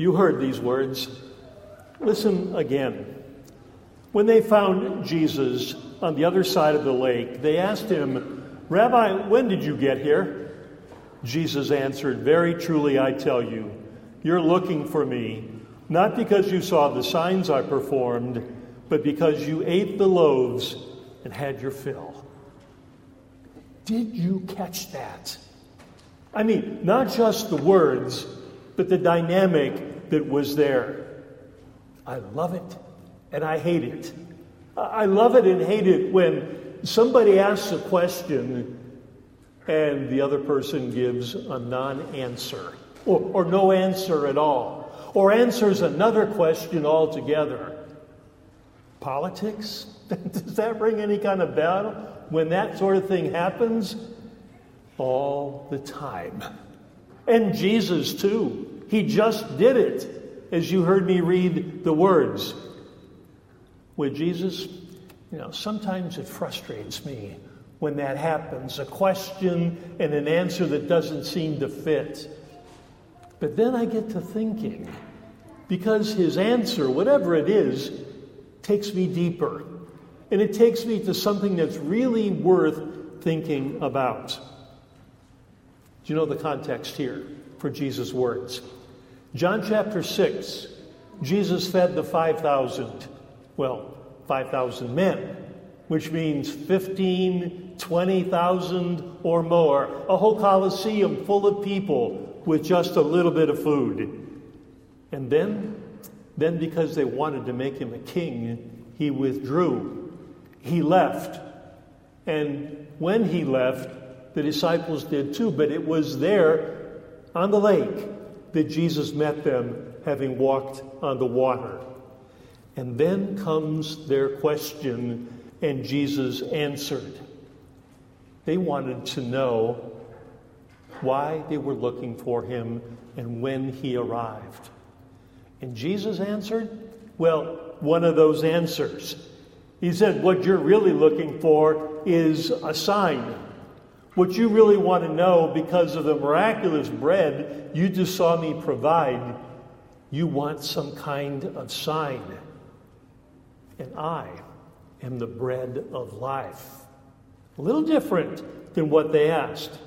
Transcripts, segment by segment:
You heard these words. Listen again. When they found Jesus on the other side of the lake, they asked him, Rabbi, when did you get here? Jesus answered, Very truly I tell you, you're looking for me, not because you saw the signs I performed, but because you ate the loaves and had your fill. Did you catch that? I mean, not just the words, but the dynamic that was there. I love it and I hate it. I love it and hate it when somebody asks a question and the other person gives a non answer or, or no answer at all, or answers another question altogether. Politics? Does that ring any kind of bell when that sort of thing happens? All the time. And Jesus, too. He just did it, as you heard me read the words with Jesus, you know, sometimes it frustrates me when that happens a question and an answer that doesn't seem to fit. But then I get to thinking, because his answer, whatever it is, takes me deeper. And it takes me to something that's really worth thinking about. Do you know the context here for Jesus' words? John chapter 6, Jesus fed the 5,000 well, 5,000 men, which means 15, 20,000 or more, a whole coliseum full of people with just a little bit of food. And then, then because they wanted to make him a king, he withdrew. He left. And when he left, the disciples did too, but it was there on the lake that Jesus met them, having walked on the water. And then comes their question, and Jesus answered. They wanted to know why they were looking for him and when he arrived. And Jesus answered, well, one of those answers. He said, What you're really looking for is a sign. What you really want to know because of the miraculous bread you just saw me provide, you want some kind of sign and I am the bread of life. A little different than what they asked.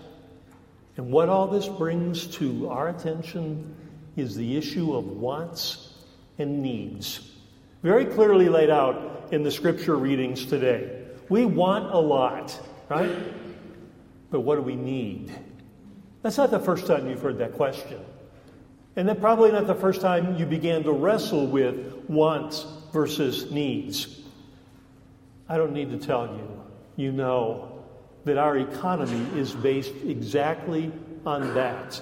And what all this brings to our attention is the issue of wants and needs. Very clearly laid out in the scripture readings today. We want a lot, right? But what do we need? That's not the first time you've heard that question. And then probably not the first time you began to wrestle with wants versus needs. I don't need to tell you, you know that our economy is based exactly on that.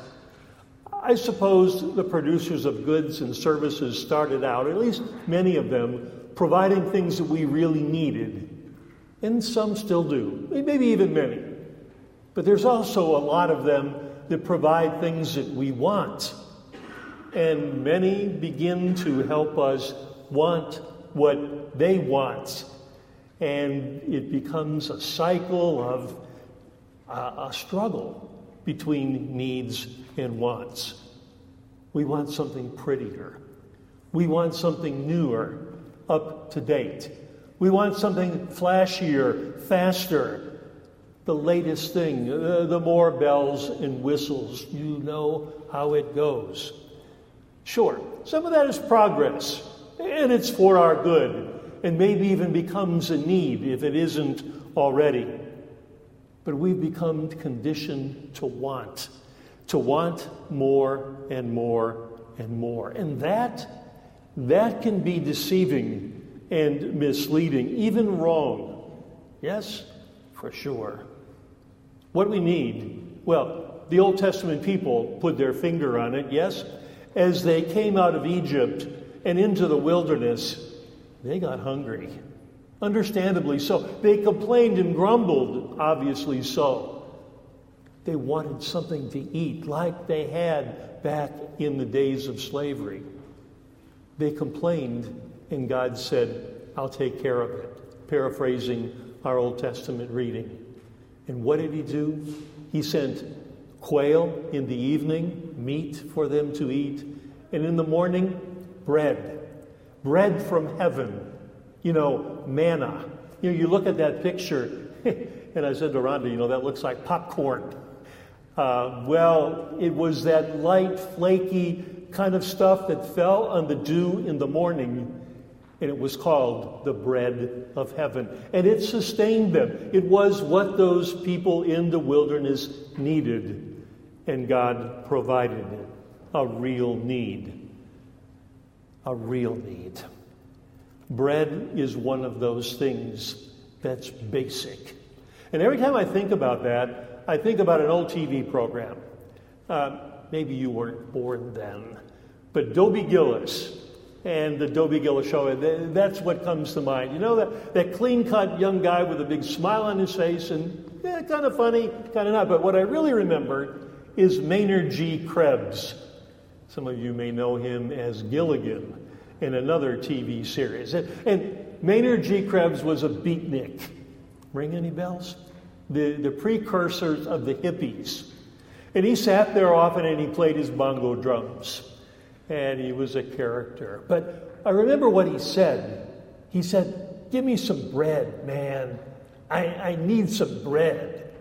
I suppose the producers of goods and services started out, at least many of them, providing things that we really needed. And some still do, maybe even many. But there's also a lot of them that provide things that we want. And many begin to help us want what they want. And it becomes a cycle of uh, a struggle between needs and wants. We want something prettier. We want something newer, up to date. We want something flashier, faster, the latest thing, uh, the more bells and whistles. You know how it goes. Sure, some of that is progress and it's for our good, and maybe even becomes a need if it isn't already. But we've become conditioned to want, to want more and more and more. And that, that can be deceiving and misleading, even wrong. Yes, for sure. What we need? Well, the Old Testament people put their finger on it, yes? As they came out of Egypt, and into the wilderness, they got hungry. Understandably so. They complained and grumbled, obviously so. They wanted something to eat like they had back in the days of slavery. They complained, and God said, I'll take care of it. Paraphrasing our Old Testament reading. And what did He do? He sent quail in the evening, meat for them to eat, And in the morning, bread. Bread from heaven. You know, manna. You know, you look at that picture, and I said to Rhonda, you know, that looks like popcorn. Uh, well, it was that light, flaky kind of stuff that fell on the dew in the morning, and it was called the bread of heaven. And it sustained them. It was what those people in the wilderness needed, and God provided it a real need. A real need. Bread is one of those things that's basic. And every time I think about that, I think about an old TV program. Uh, maybe you weren't born then, but Dobie Gillis and the Dobie Gillis show, that's what comes to mind. You know, that, that clean cut young guy with a big smile on his face and yeah, kind of funny, kind of not. But what I really remember is Maynard G. Krebs. Some of you may know him as Gilligan in another TV series. And, and Maynard G. Krebs was a beatnik. Ring any bells? The, the precursors of the hippies. And he sat there often and he played his bongo drums. And he was a character. But I remember what he said. He said, Give me some bread, man. I, I need some bread.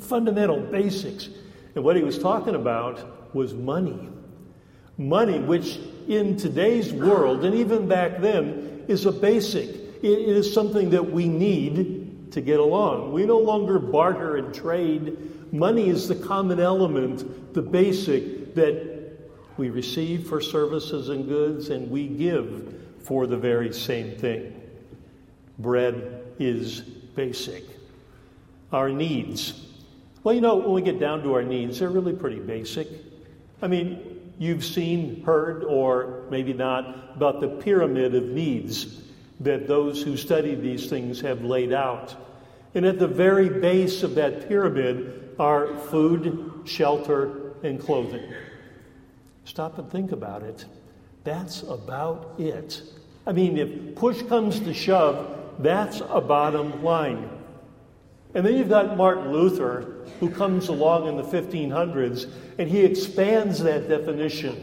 Fundamental basics. And what he was talking about was money. Money, which in today's world, and even back then, is a basic. It is something that we need to get along. We no longer barter and trade. Money is the common element, the basic that we receive for services and goods, and we give for the very same thing. Bread is basic. Our needs. Well, you know, when we get down to our needs, they're really pretty basic. I mean, you've seen, heard, or maybe not, about the pyramid of needs that those who study these things have laid out. And at the very base of that pyramid are food, shelter, and clothing. Stop and think about it. That's about it. I mean, if push comes to shove, that's a bottom line. And then you've got Martin Luther, who comes along in the 1500s, and he expands that definition.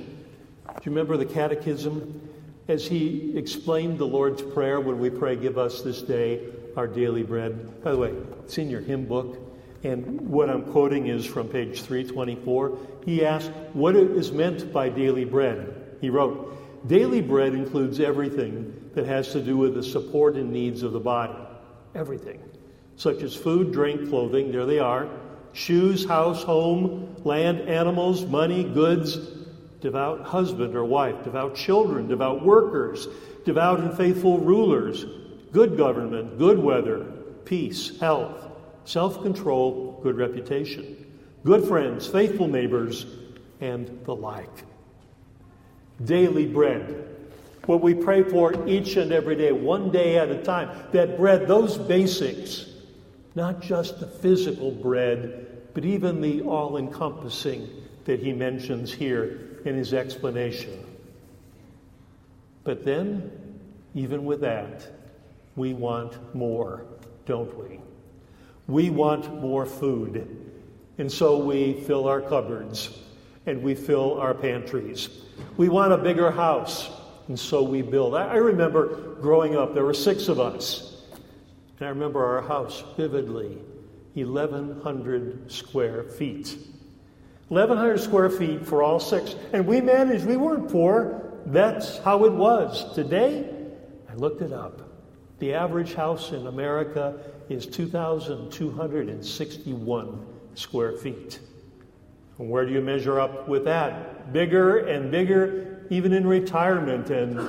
Do you remember the catechism? As he explained the Lord's Prayer when we pray, Give us this day our daily bread. By the way, it's in your hymn book. And what I'm quoting is from page 324. He asked what is meant by daily bread. He wrote, Daily bread includes everything that has to do with the support and needs of the body. Everything. Such as food, drink, clothing, there they are, shoes, house, home, land, animals, money, goods, devout husband or wife, devout children, devout workers, devout and faithful rulers, good government, good weather, peace, health, self control, good reputation, good friends, faithful neighbors, and the like. Daily bread. What we pray for each and every day, one day at a time. That bread, those basics not just the physical bread, but even the all encompassing that he mentions here in his explanation. But then, even with that, we want more, don't we? We want more food. And so we fill our cupboards and we fill our pantries. We want a bigger house, and so we build. I remember growing up, there were six of us. And I remember our house vividly 1,100 square feet. 1,100 square feet for all six. And we managed, we weren't poor. That's how it was. Today, I looked it up. The average house in America is 2,261 square feet. And where do you measure up with that? Bigger and bigger, even in retirement and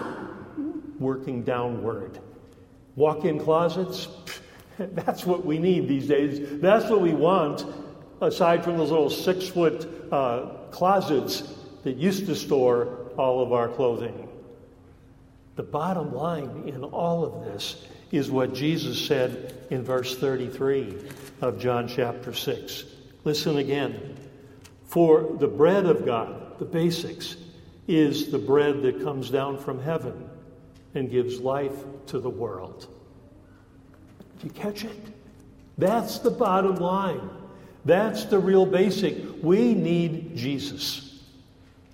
working downward. Walk in closets, that's what we need these days. That's what we want, aside from those little six foot uh, closets that used to store all of our clothing. The bottom line in all of this is what Jesus said in verse 33 of John chapter 6. Listen again. For the bread of God, the basics, is the bread that comes down from heaven and gives life to the world. Do you catch it? That's the bottom line. That's the real basic. We need Jesus.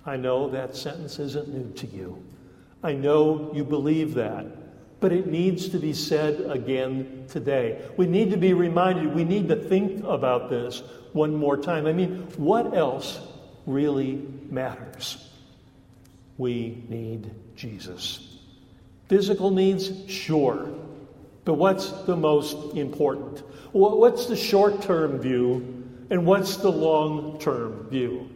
I know that sentence isn't new to you. I know you believe that. But it needs to be said again today. We need to be reminded, we need to think about this one more time. I mean, what else really matters? We need Jesus. Physical needs, sure. But what's the most important? What's the short term view and what's the long term view?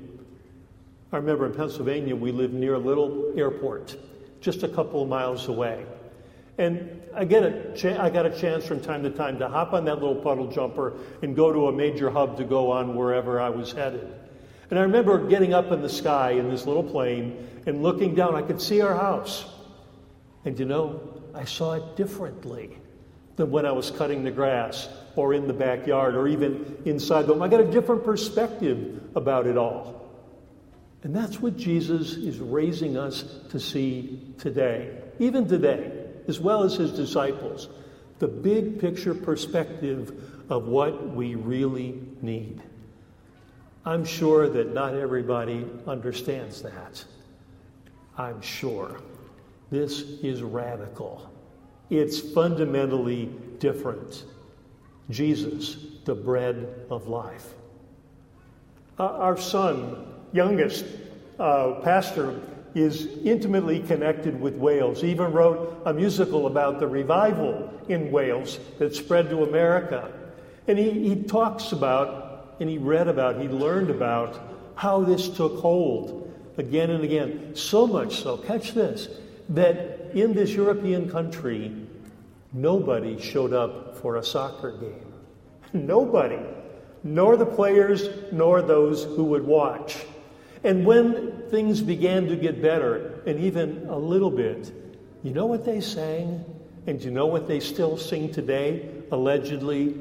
I remember in Pennsylvania, we lived near a little airport, just a couple of miles away. And I, get a cha- I got a chance from time to time to hop on that little puddle jumper and go to a major hub to go on wherever I was headed. And I remember getting up in the sky in this little plane and looking down. I could see our house. And you know, I saw it differently than when I was cutting the grass or in the backyard or even inside the home. I got a different perspective about it all. And that's what Jesus is raising us to see today, even today as well as his disciples, the big picture perspective of what we really need. I'm sure that not everybody understands that. I'm sure. This is radical. It's fundamentally different. Jesus, the bread of life. Our son, youngest uh, pastor, is intimately connected with Wales. Even wrote a musical about the revival in Wales that spread to America. And he, he talks about, and he read about, he learned about how this took hold again and again. So much so, catch this, that in this European country, nobody showed up for a soccer game. Nobody. Nor the players, nor those who would watch. And when things began to get better, and even a little bit, you know what they sang? And you know what they still sing today, allegedly?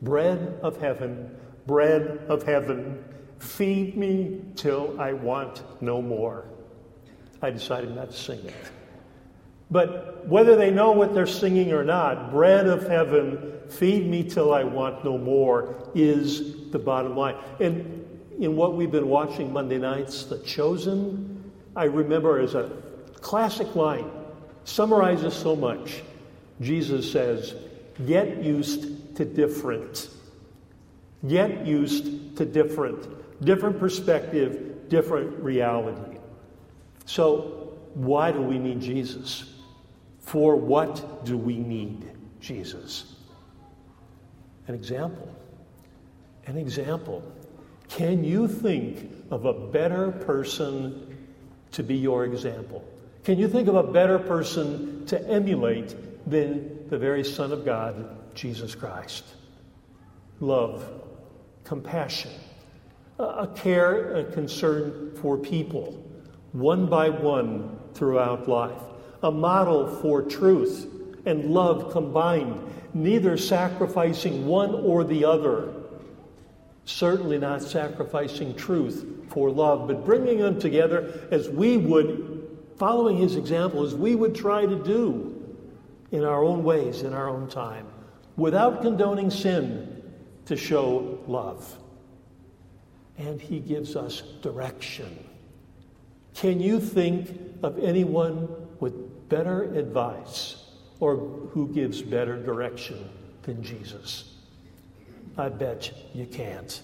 Bread of heaven, bread of heaven, feed me till I want no more. I decided not to sing it. But whether they know what they're singing or not, bread of heaven, feed me till I want no more is the bottom line. And in what we've been watching Monday nights, The Chosen, I remember as a classic line, summarizes so much. Jesus says, Get used to different. Get used to different. Different perspective, different reality. So, why do we need Jesus? For what do we need Jesus? An example. An example. Can you think of a better person to be your example? Can you think of a better person to emulate than the very Son of God, Jesus Christ? Love, compassion, a care, a concern for people, one by one throughout life, a model for truth and love combined, neither sacrificing one or the other Certainly not sacrificing truth for love, but bringing them together as we would, following his example, as we would try to do in our own ways, in our own time, without condoning sin to show love. And he gives us direction. Can you think of anyone with better advice or who gives better direction than Jesus? I bet you can't.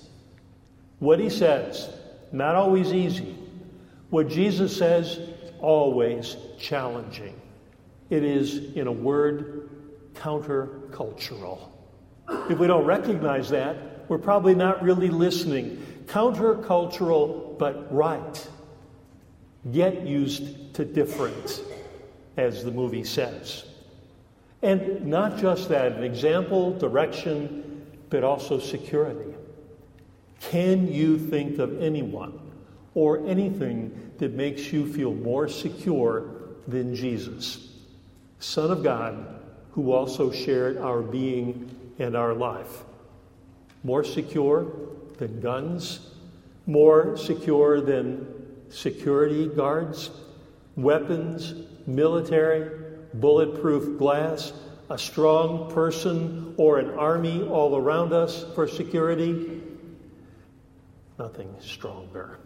What he says, not always easy. What Jesus says, always challenging. It is, in a word, countercultural. If we don't recognize that, we're probably not really listening. Countercultural, but right. Get used to different, as the movie says. And not just that, an example, direction, but also security. Can you think of anyone or anything that makes you feel more secure than Jesus, Son of God, who also shared our being and our life? More secure than guns, more secure than security guards, weapons, military, bulletproof glass, a strong person or an army all around us for security. Nothing stronger.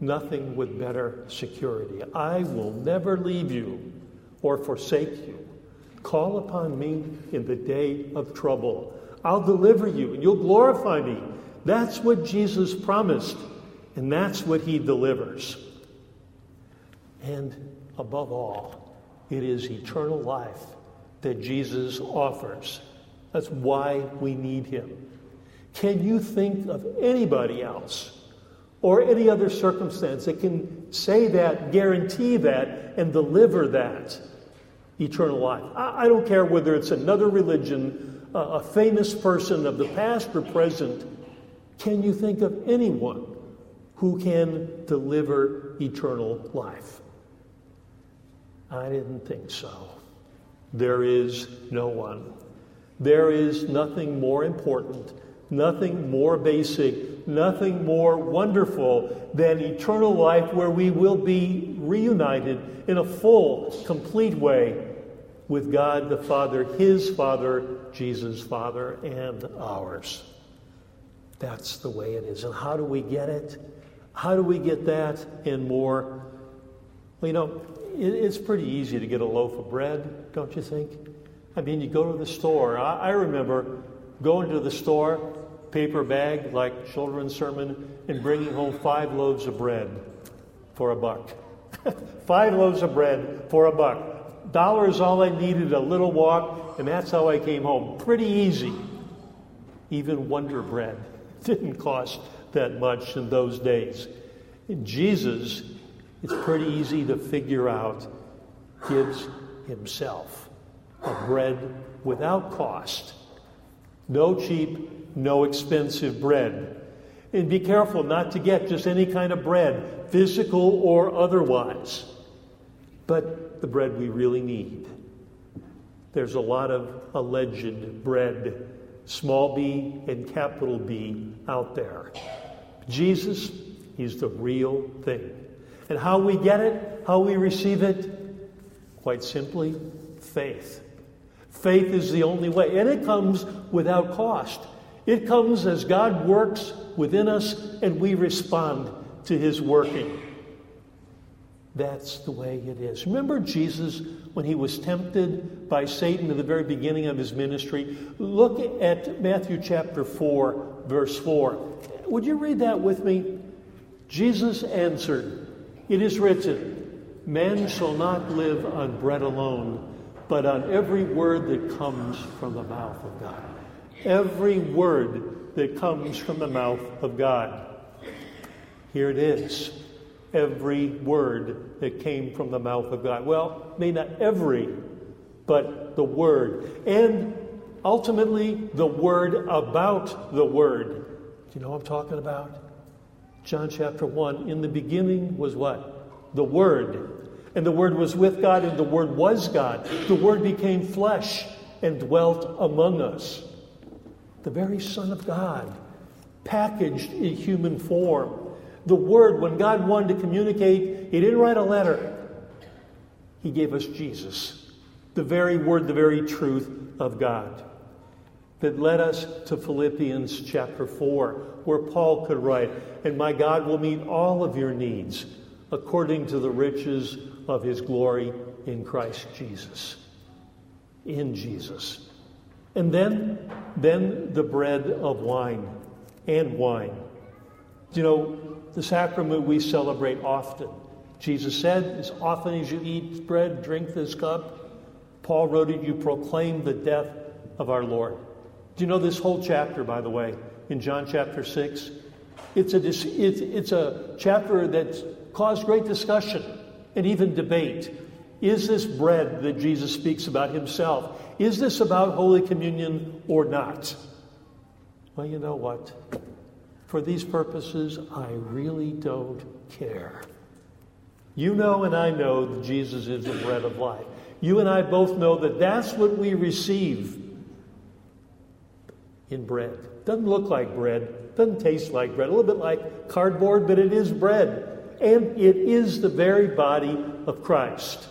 nothing with better security. I will never leave you or forsake you. Call upon me in the day of trouble. I'll deliver you and you'll glorify me. That's what Jesus promised, and that's what he delivers. And above all, it is eternal life that Jesus offers. That's why we need him. Can you think of anybody else or any other circumstance that can say that, guarantee that, and deliver that eternal life? I, I don't care whether it's another religion, uh, a famous person of the past or present. Can you think of anyone who can deliver eternal life? I didn't think so. There is no one. There is nothing more important, nothing more basic, nothing more wonderful than eternal life where we will be reunited in a full, complete way with God the Father, His Father, Jesus' Father, and ours. That's the way it is. And how do we get it? How do we get that and more? Well, you know, it's pretty easy to get a loaf of bread, don't you think? I mean, you go to the store. I, I remember going to the store, paper bag like children's sermon, and bringing home five loaves of bread for a buck. five loaves of bread for a buck. Dollar is all I needed, a little walk, and that's how I came home. Pretty easy. Even Wonder Bread didn't cost that much in those days. Jesus it's pretty easy to figure out, gives himself a bread without cost. No cheap, no expensive bread. And be careful not to get just any kind of bread, physical or otherwise, but the bread we really need. There's a lot of alleged bread, small b and capital B, out there. Jesus, he's the real thing. And how we get it, how we receive it, quite simply, faith. Faith is the only way, and it comes without cost. It comes as God works within us and we respond to his working. That's the way it is. Remember Jesus when he was tempted by Satan at the very beginning of his ministry? Look at Matthew chapter 4, verse 4. Would you read that with me? Jesus answered, it is written, Man shall not live on bread alone, but on every word that comes from the mouth of God. Every word that comes from the mouth of God. Here it is. Every word that came from the mouth of God. Well, may not every, but the word. And ultimately, the word about the word. Do you know what I'm talking about? John chapter 1 In the beginning was what? The Word. And the Word was with God, and the Word was God. The Word became flesh and dwelt among us. The very Son of God, packaged in human form. The Word, when God wanted to communicate, He didn't write a letter, He gave us Jesus, the very Word, the very truth of God that led us to Philippians chapter 4, where Paul could write, And my God will meet all of your needs according to the riches of his glory in Christ Jesus. In Jesus. And then, then the bread of wine and wine. You know, the sacrament we celebrate often. Jesus said, As often as you eat bread, drink this cup, Paul wrote it, you proclaim the death of our Lord. Do you know this whole chapter, by the way, in John chapter 6? It's a, it's, it's a chapter that's caused great discussion and even debate. Is this bread that Jesus speaks about himself? Is this about Holy Communion or not? Well, you know what? For these purposes, I really don't care. You know, and I know that Jesus is the bread of life. You and I both know that that's what we receive in bread. Doesn't look like bread, doesn't taste like bread, a little bit like cardboard, but it is bread. And it is the very body of Christ,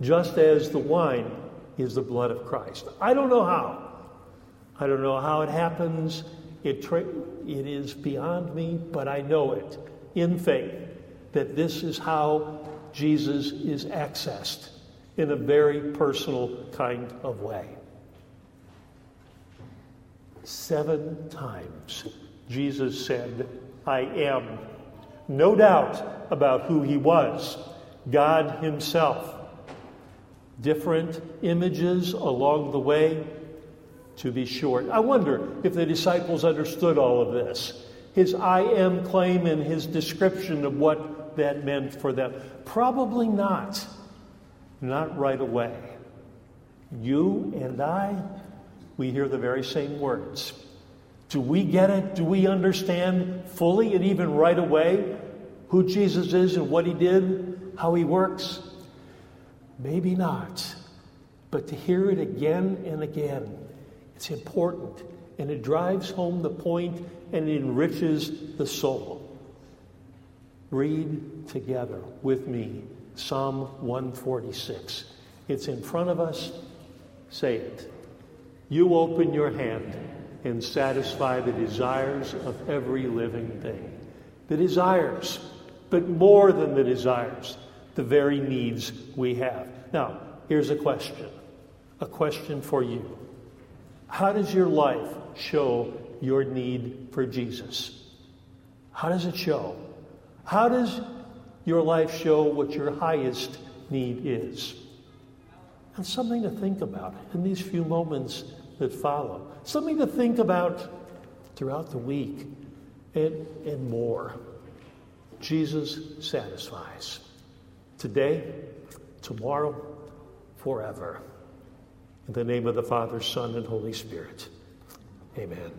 just as the wine is the blood of Christ. I don't know how. I don't know how it happens. It, tra- it is beyond me, but I know it in faith that this is how Jesus is accessed in a very personal kind of way. Seven times Jesus said, I am. No doubt about who he was God Himself. Different images along the way, to be short. I wonder if the disciples understood all of this. His I am claim and his description of what that meant for them. Probably not. Not right away. You and I, we hear the very same words. Do we get it? Do we understand fully and even right away who Jesus is and what he did, how he works? Maybe not. But to hear it again and again, it's important and it drives home the point and it enriches the soul. Read together with me Psalm 146. It's in front of us. Say it. You open your hand and satisfy the desires of every living thing. The desires, but more than the desires, the very needs we have. Now, here's a question a question for you. How does your life show your need for Jesus? How does it show? How does your life show what your highest need is? And something to think about in these few moments that follow. Something to think about throughout the week and, and more. Jesus satisfies. Today, tomorrow, forever. In the name of the Father, Son, and Holy Spirit. Amen.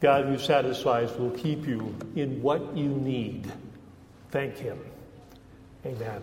God who satisfies will keep you in what you need. Thank Him. Amen.